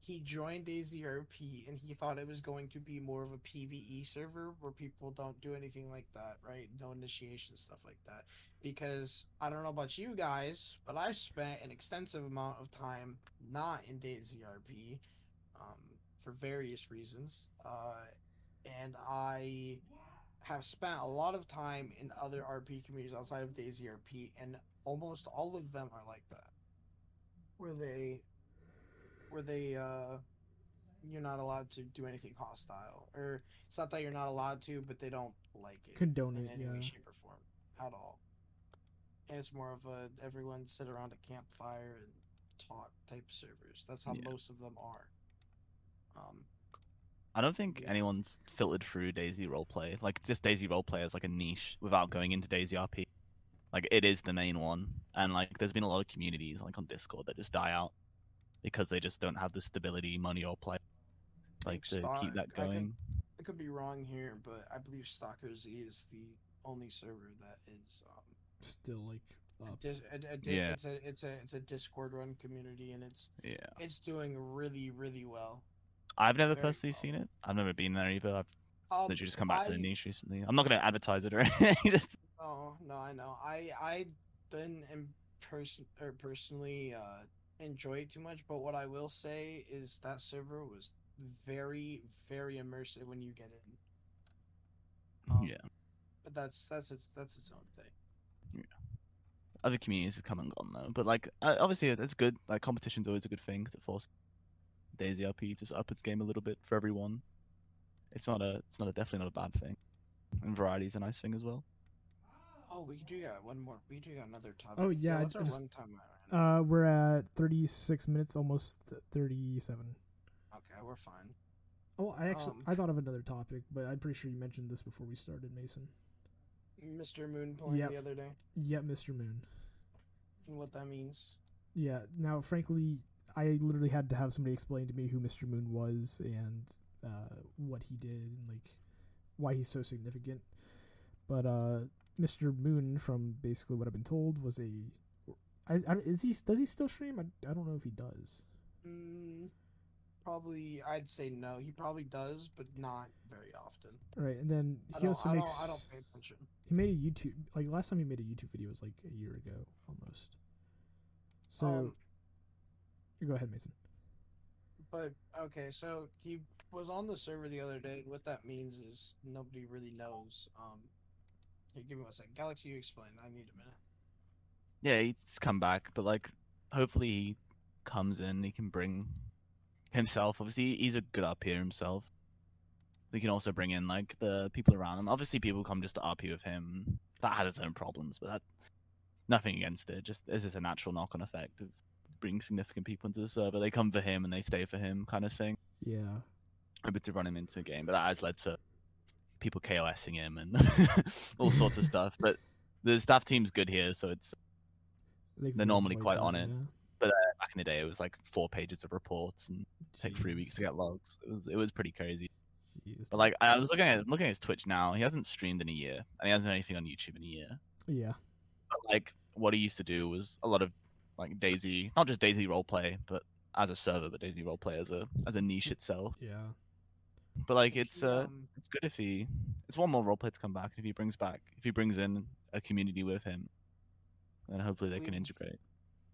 He joined DayZRP and he thought it was going to be more of a PVE server where people don't do anything like that, right? No initiation stuff like that. Because I don't know about you guys, but I've spent an extensive amount of time not in DayZRP um, for various reasons. Uh, and I have spent a lot of time in other RP communities outside of DayZ RP, and almost all of them are like that. Where they where they uh you're not allowed to do anything hostile. Or it's not that you're not allowed to, but they don't like it Condone in it, any way, shape, or form at all. And it's more of a everyone sit around a campfire and talk type servers. That's how Yeah. most of them are. Um, I don't think Yeah. anyone's filtered through DayZ roleplay. Like just DayZ roleplay as like a niche without going into DayZ RP. Like it is the main one, and like there's been a lot of communities like on Discord that just die out because they just don't have the stability, money, or play like to Star- keep that I could- going. I could be wrong here, but I believe Stalker Z is the only server that is um, Still like a up. dis- a, a di- Yeah. it's a it's a it's a Discord run community, and it's Yeah, it's doing really really well. I've never Very personally well. seen it. I've never been there either. I've Um, literally just come back to the niche recently. I'm not gonna advertise it or anything. just Oh no, I know. I I didn't in person or personally uh, enjoy it too much, but what I will say is that server was very very immersive when you get in. Um, yeah. But that's that's its that's its own thing. Yeah. Other communities have come and gone though, but like uh, obviously it's good. Like competition's always a good thing because it forces DayZ RP to up its game a little bit for everyone. It's not a, it's not a definitely not a bad thing, and variety is a nice thing as well. Oh, we do got one more. We do got another topic. Oh, yeah, what's our just- right now? Uh, we're at 36 minutes, almost 37. okay, we're fine. Oh, I actually Um, I thought of another topic, but I'm pretty sure you mentioned this before we started, Mason. Mr. Moon playing Yep. the other day, Yeah, Mr. Moon. and what that means. Yeah. Now, frankly, I literally had to have somebody explain to me who Mr. Moon was and uh, what he did and like why he's so significant. But uh, Mr. Moon, from basically what I've been told, was a. I, I, is he does he still stream? I, I don't know if he does. Mm, probably, I'd say no. He probably does, but not very often. Right, and then he also I makes. don't. I don't pay attention. He made a YouTube like last time he made a YouTube video was like a year ago almost. So Um, go ahead, Mason. But okay, so he was on the server the other day, and what that means is nobody really knows. Um, here, give me one second. Gaylaxy, you explain. I need a minute. Yeah, he's come back, but like hopefully he comes in, he can bring himself. Obviously, he's a good RP himself. We can also bring in like the people around him. Obviously, people come just to RP with him. That has its own problems, but that nothing against it. Just it's is a natural knock-on effect of bringing significant people into the server. They come for him and they stay for him, kind of thing. Yeah. a bit to run him into the game, but that has led to people KOSing him and all sorts of stuff. But the staff team's good here, so it's They They're normally quite on it. it. Uh, back in the day it was like four pages of reports and take three weeks to get logs. It was it was pretty crazy. Jeez. But like I was looking at looking at his Twitch now, he hasn't streamed in a year, and he hasn't done anything on YouTube in a year. yeah, But like what he used to do was a lot of like DayZ, not just DayZ roleplay, but as a server, but DayZ roleplay as a as a niche itself. yeah, But like it's he, uh um, it's good if he it's one more roleplay to come back. If he brings back if he brings in a community with him, then hopefully they can integrate.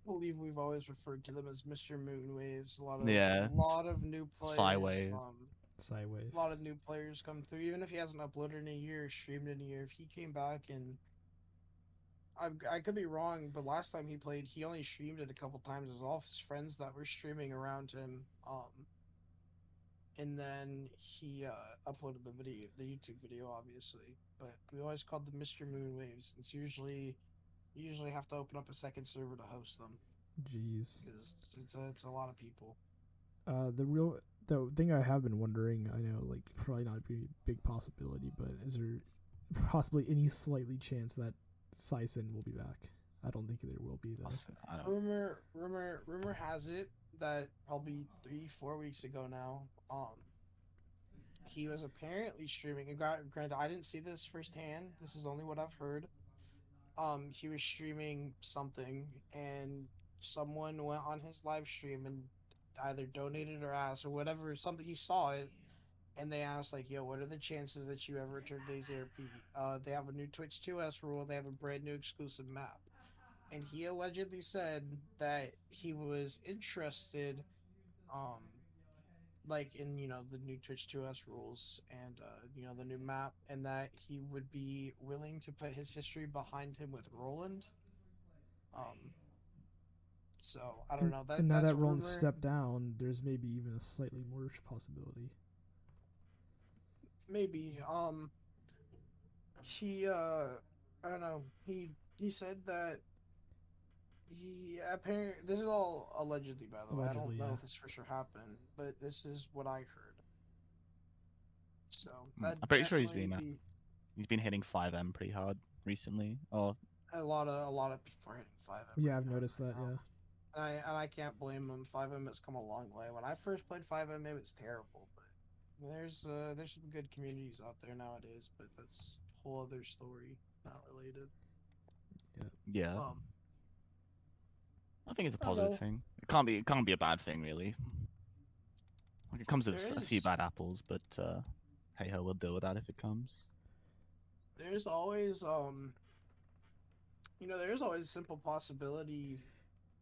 I believe we've always referred to them as Mr. Moon Waves. A lot of Yeah, a lot of new players. Cywave. Um, Sidewave. a lot of new players come through. Even if he hasn't uploaded in a year, streamed in a year, if he came back and I I could be wrong, but last time he played, he only streamed it a couple times. It was all his friends that were streaming around him. Um, and then he uh, uploaded the video, the YouTube video, obviously. But we always called them Mr. Moon Waves. It's usually you usually have to open up a second server to host them Jeez. because it's a, it's a lot of people. Uh, the real the thing I have been wondering, I know, like probably not a big, big possibility, but is there possibly any slightly chance that Sison will be back? I don't think there will be though. I don't Rumor, rumor, rumor has it that probably three, four weeks ago now, um, he was apparently streaming. And granted, I didn't see this firsthand. This is only what I've heard. Um, he was streaming something, and someone went on his live stream and either donated or asked or whatever something. He saw it, and they asked like, "Yo, what are the chances that you ever return DayZ RP?" Uh, they have a new Twitch 2S rule. They have a brand new exclusive map and he allegedly said that he was interested um like in you know the new twitch 2s rules and uh you know the new map and that he would be willing to put his history behind him with roland Um. So I don't know that. and now that Roland stepped down, there's maybe even a slightly more possibility. maybe um he uh i don't know he he said that he apparently this is all allegedly by the way i don't know yeah. if this for sure happened but this is what i heard so Hmm, I'm pretty sure he's been, uh, He's been hitting 5M pretty hard recently. Oh, a lot of a lot of people are hitting five M. Yeah, I've noticed that. Um, Yeah. and I and I can't blame him. FiveM has come a long way. When I first played FiveM, it was terrible, but there's uh, there's some good communities out there nowadays. But that's a whole other story, not related. yeah. Um, I think it's a positive thing. It can't be. It can't be a bad thing, really. Like it comes with There a few bad apples, but uh, hey ho, we'll deal with that if it comes. there's always um, you know, there's always a simple possibility.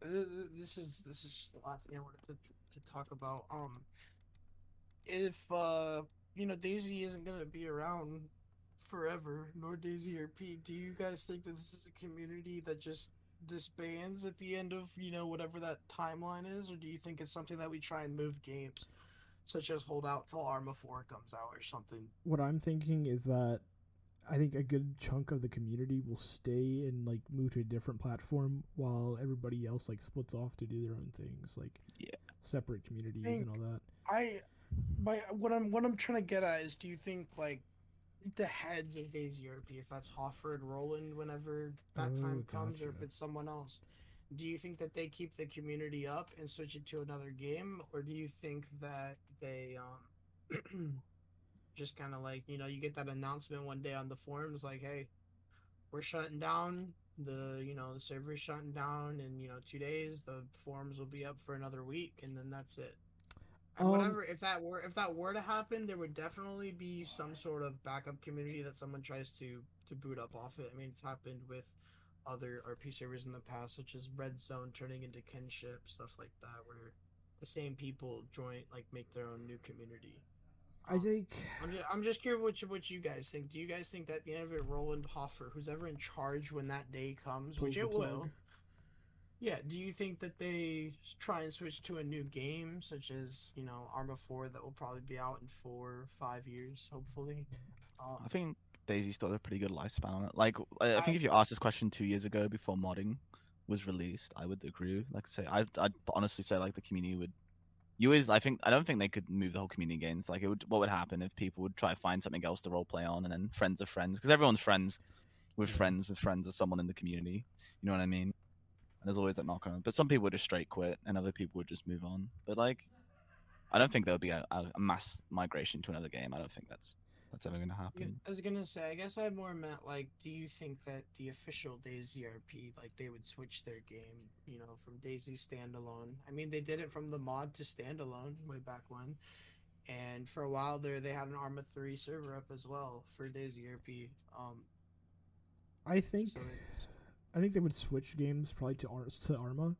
th- th- This is this is just the last thing I wanted to to talk about. Um, if uh, you know, DayZ isn't gonna be around forever, nor DayZ RP. Do you guys think that this is a community that just disbands at the end of you know whatever that timeline is, or do you think it's something that we try and move games, such as hold out till Arma Four comes out or something? What I'm thinking is that I think a good chunk of the community will stay and like move to a different platform while everybody else like splits off to do their own things, like Yeah. separate communities and all that. I, my what I'm what I'm trying to get at is, do you think like the heads of DayZ RP, if that's Hofer and Roland, whenever that Oh, time comes, or if it's someone else, do you think that they keep the community up and switch it to another game, or do you think that they um just kind of like you know you get that announcement one day on the forums like, hey, we're shutting down. The you know the server's shutting down in you know two days. The forums will be up for another week and then that's it Um, whatever if that were if that were to happen there would definitely be some sort of backup community that someone tries to to boot up off it i mean it's happened with other rp servers in the past such as red zone turning into kinship stuff like that where the same people join like make their own new community I think I'm just, I'm just curious what you, what you guys think. Do you guys think that at the end of it, Roland Hofer, who's ever in charge when that day comes, which it will, plug. Yeah, do you think that they try and switch to a new game, such as you know Arma Four, that will probably be out in four, five years, hopefully? Um, I think DayZ still has a pretty good lifespan on it. Like, I, I think I- if you asked this question two years ago before modding was released, I would agree. Like, say, I'd, I'd honestly say like the community would. You always, I think, I don't think they could move the whole community games. Like, it would. What would happen if people would try to find something else to role play on, and then friends of friends, because everyone's friends with friends with friends of someone in the community. You know what I mean? And there's always that knock on. But some people would just straight quit, and other people would just move on. But like, I don't think there would be a, a, a mass migration to another game. I don't think that's that's ever going to happen. I was gonna say, I guess I more meant like, do you think that the official DayZ RP, like, they would switch their game, you know, from DayZ standalone? I mean, they did it from the mod to standalone way back when, and for a while there, they had an Arma three server up as well for DayZ RP. Um, I think so it's... I think they would switch games probably to Ar- to Arma,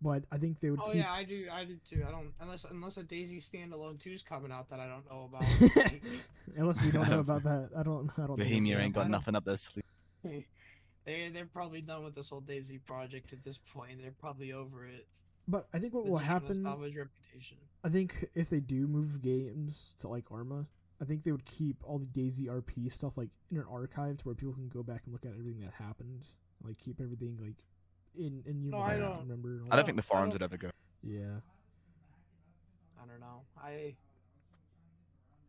but I think they would oh keep yeah, I do, I do too. I don't unless unless a DayZ standalone two is coming out that I don't know about. Unless we don't know about that, I don't. I don't. Bohemia ain't got nothing up their sleeve. they they're probably done with this whole DayZ project at this point. They're probably over it. But I think what They will just wanna happen. Salvage reputation. I think if they do move games to like Arma, I think they would keep all the DayZ RP stuff like in an archive to where people can go back and look at everything that happened. Like keep everything like in in you No, know, I don't- remember. I don't think the I forums would ever go. Yeah. I don't know. I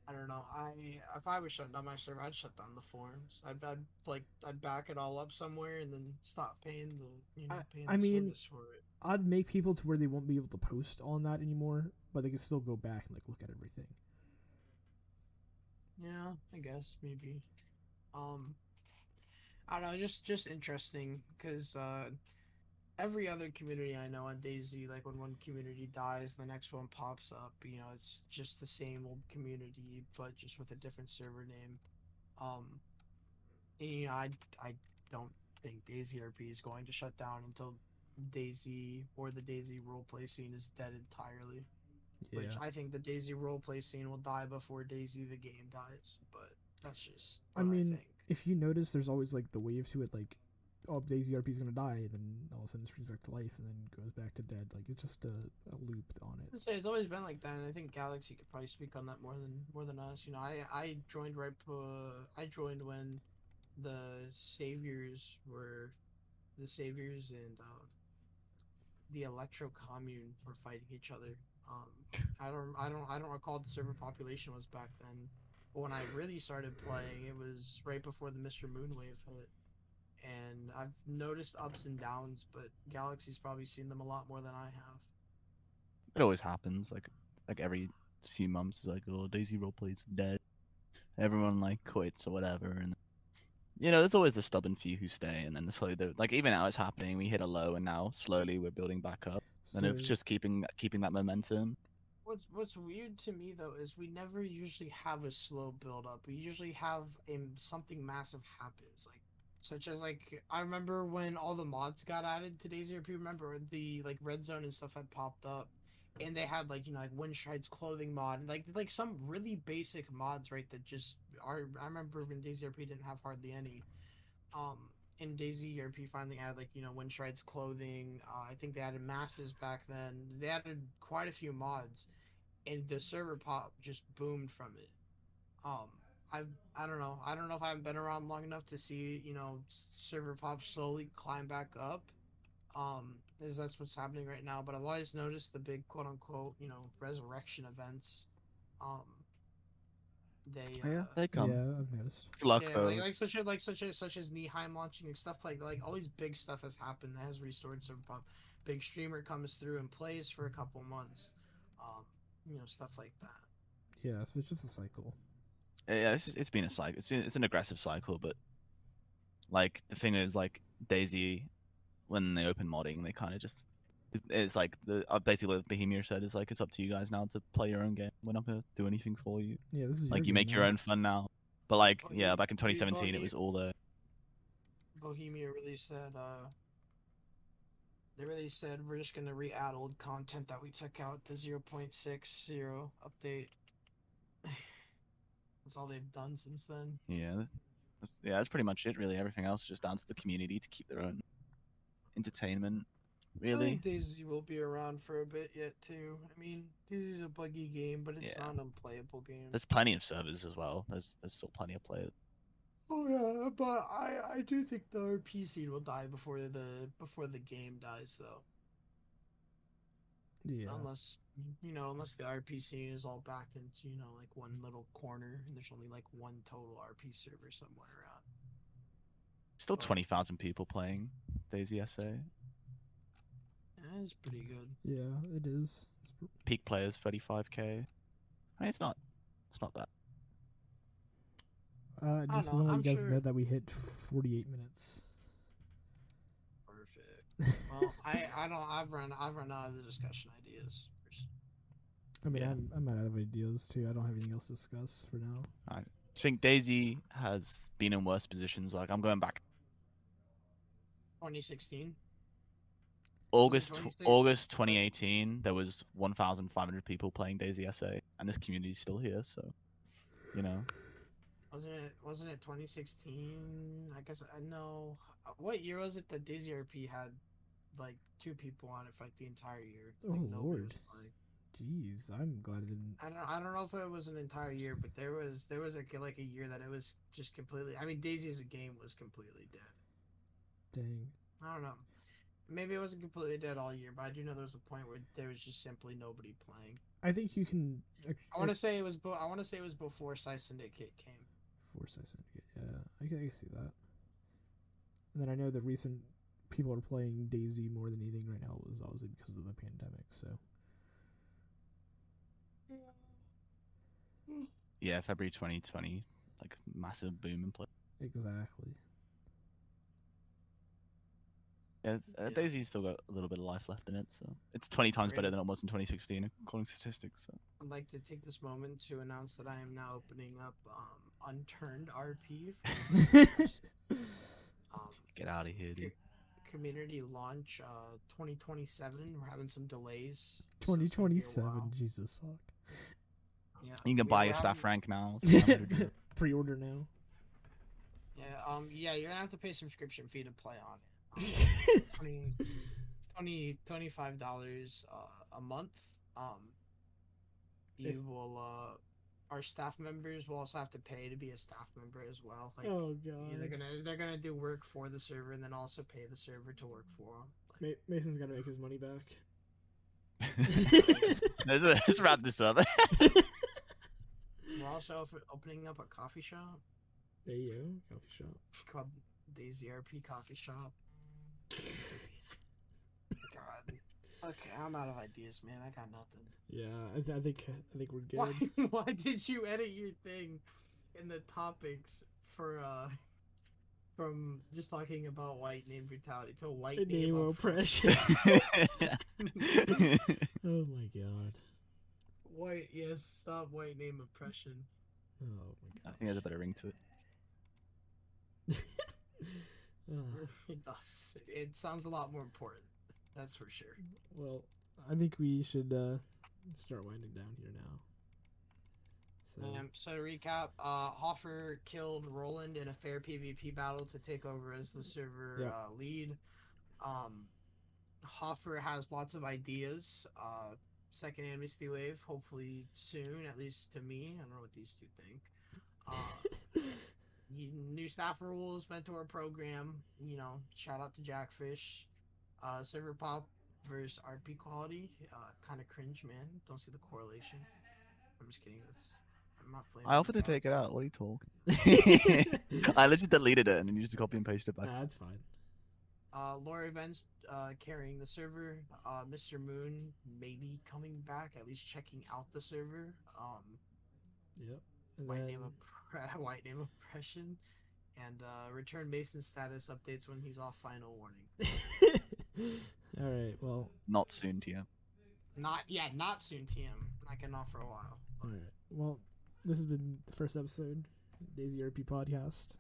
I don't know. I if I was shutting down my server, I'd shut down the forums. I'd, I'd like I'd back it all up somewhere and then stop paying the you know I- paying I the mean, service for it. I'd make people to where they won't be able to post on that anymore, but they can still go back and like look at everything. Yeah, I guess maybe. Um, I don't know. Just just interesting because uh, every other community I know on DayZ, like when one community dies, the next one pops up. You know, it's just the same old community, but just with a different server name. Um, and, you know, I I don't think DayZ RP is going to shut down until DayZ or the DayZ roleplay scene is dead entirely. Yeah. Which I think the DayZ roleplay scene will die before DayZ the game dies, but that's just. I mean, think. If you notice, there's always like the wave to it. Like oh DayZ RP is gonna die, and then all of a sudden springs back to life, and then goes back to dead. Like it's just a, a loop on it. say it's always been like that, and I think Gaylaxy could probably speak on that more than more than us. You know, I I joined right. Uh, I joined when the saviors were the saviors and uh, the Electro Commune were fighting each other. Um, I don't I don't I don't recall the server population was back then. But when I really started playing, it was right before the Mr. Moonwave hit. And I've noticed ups and downs, but Gaylaxy's probably seen them a lot more than I have. It always happens. Like like every few months, it's like, oh, DayZ roleplay's dead. Everyone like quits or whatever, and you know, there's always the stubborn few who stay, and then slowly, the, like even now it's happening. We hit a low, and now slowly we're building back up, and it's just keeping keeping that momentum. What's What's weird to me though is we never usually have a slow build up. We usually have a, something massive happens, like such as like I remember when all the mods got added to DayZ RP. Remember the like red zone and stuff had popped up, and they had like you know like Windstride's clothing mod and like like some really basic mods right that just are. I remember when DayZ RP didn't have hardly any. Um, and DayZ RP finally added like you know Windstride's clothing. Uh, I think they added masses back then. They added quite a few mods, and the server pop just boomed from it. Um, I I don't know. I don't know if I haven't been around long enough to see you know server pop slowly climb back up. Um, is that's what's happening right now. But I've always noticed the big quote unquote you know resurrection events. Um, they uh, they come. Yeah, I've noticed. It's luck yeah, though. like, like such a, like such as such as Neheim launching and stuff like like all these big stuff has happened that has restored some pop. Big streamer comes through and plays for a couple months, um, you know stuff like that. Yeah, so it's just a cycle. yeah, it's it's been a cycle. It's been, it's an aggressive cycle, but like the thing is, like DayZ, when they open modding, they kind of just it- it's like the uh, basically what Bohemia said is like it's up to you guys now to play your own game. We're not gonna do anything for you. Yeah, this is Like you make game your own fun now. But like Oh, yeah, back in you 2017, it was all there. Bohemia really said uh, they really said we're just gonna re-add old content that we took out the 0.60 update. That's all they've done since then. Yeah, that's, yeah, that's pretty much it. Really, everything else is just down to the community to keep their own entertainment. I think DayZ will be around for a bit yet too. I mean, DayZ's a buggy game, but it's Yeah. not an unplayable game. there's plenty of servers as well. There's there's still plenty of players. Oh yeah, but I I do think the RP scene will die before the before the game dies though. Yeah. Unless you know, unless the RP scene is all backed into you know like one little corner and there's only like one total RP server somewhere around. Still Well- twenty thousand people playing DayZ SA. Yeah, it's pretty good. Yeah, it is. Peak players thirty five k. I mean, it's not it's not bad. Uh, just want to let you guys sure- know that we hit 48 minutes. Perfect. Well, I I don't I've run I've run out of the discussion ideas. I mean, Yeah. I'm, I'm out of ideas too. I don't have anything else to discuss for now. I think DayZ has been in worse positions. Like I'm going back 2016. August August 2018. There was 1,500 people playing DayZ SA, and this community is still here. So, you know, Wasn't it? Wasn't it 2016? I guess I know. Uh, what year was it that DayZ RP had like two people on it for like the entire year? Oh, like, Oh, nobody Lord. playing. Jeez, I'm glad I didn't. I don't. I don't know if it was an entire year, but there was there was a, like a year that it was just completely. I mean, DayZ as a game was completely dead. Dang. I don't know. Maybe it wasn't completely dead all year, but I do know there was a point where there was just simply nobody playing. I think you can. I want to say it was. Bo- I want to say it was before Sci Syndicate came. Force I Syndicate. Yeah, I can, I can see that. And then I know the recent people are playing DayZ more than anything right now was obviously because of the pandemic. So yeah, February 2020, like massive boom in play. exactly. Yeah, it's- uh, Yeah. DayZ's still got a little bit of life left in it, so it's 20 times better than it was in 2016 according to statistics. So. I'd like to take this moment to announce that I am now opening up um, Unturned RP for um, Get out of here, dude. community launch uh, 2027. We're having some delays. so it's gonna be a 2027. while. Jesus fuck. Yeah, You can we- buy we're your staff rank now. it's 500 euros. Pre-order now. Yeah, um, yeah, you're gonna have to pay subscription fee to play on it. Um, 20 20 25 dollars uh, a month. Um, you It's- will uh, our staff members will also have to pay to be a staff member as well. Like, oh yeah, they're gonna they're gonna do work for the server and then also pay the server to work for them. Ma- Mason's gotta make his money back. let's, let's wrap this up. We're also op- opening up a coffee shop There you go, coffee shop. called DayZ RP Coffee Shop. God. Okay, I'm out of ideas, man. I got nothing. Yeah, I, th- I think I think we're good. Why, why did you edit your thing in the topics for uh from just talking about white name brutality to white name, name oppression? oppression. oh my god. White yes, stop white name oppression. Oh my god. I my think there's a better ring to it. It does. It sounds a lot more important. That's for sure. well, I think we should uh, start winding down here now. So Um, so to recap, uh, Hofer killed Roland in a fair PvP battle to take over as the server Yeah. uh, lead. Um, Hofer has lots of ideas. Uh, second Amnesty Wave, hopefully soon, at least to me. I don't know what these two think. Uh, new staff rules, mentor program. You know, shout out to Jackfish. Uh, server pop versus RP quality. Uh, kind of cringe, man. Don't see the correlation. I'm just kidding. That's I'm not flaming. I offered to the take it out. What are you talking? I literally deleted it and then you just copy and paste it back. nah, that's fine. Uh, lore events uh, carrying the server. Uh, Mr. Moon maybe coming back, at least checking out the server. Um, Yep. And white then, name oppre- white name oppression, and uh, return Mason status updates when he's off final warning. All right. Well. Not soon, TM. Not yeah, not soon. TM. Not getting off for a while. All right. Well, this has been the first episode, DayZ RP podcast.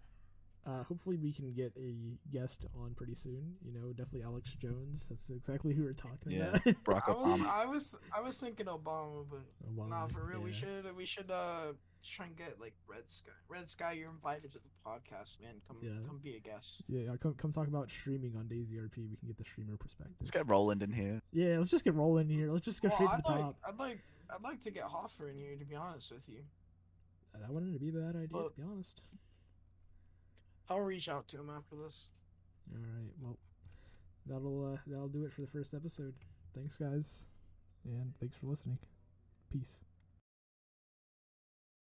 Uh, hopefully, we can get a guest on pretty soon. You know, definitely Alex Jones. That's exactly who we're talking Yeah. about. Barack I was Obama. I was I was thinking Obama, but Obama, nah, for real, we yeah. should we should uh try and get like Red Sky. Red Sky, you're invited to the podcast, man. Come Yeah. come be a guest. Yeah, come come talk about streaming on DayZ RP. We can get the streamer perspective. Let's get Roland in here. Yeah, let's just get rolling here. Let's just go Well, straight to I'd the like, top. I'd like I'd like to get Hofer in here to be honest with you. That wouldn't be a bad idea, But- to be honest. I'll reach out to him after this. All right, well, that'll uh, that'll do it for the first episode. Thanks, guys, and thanks for listening. Peace.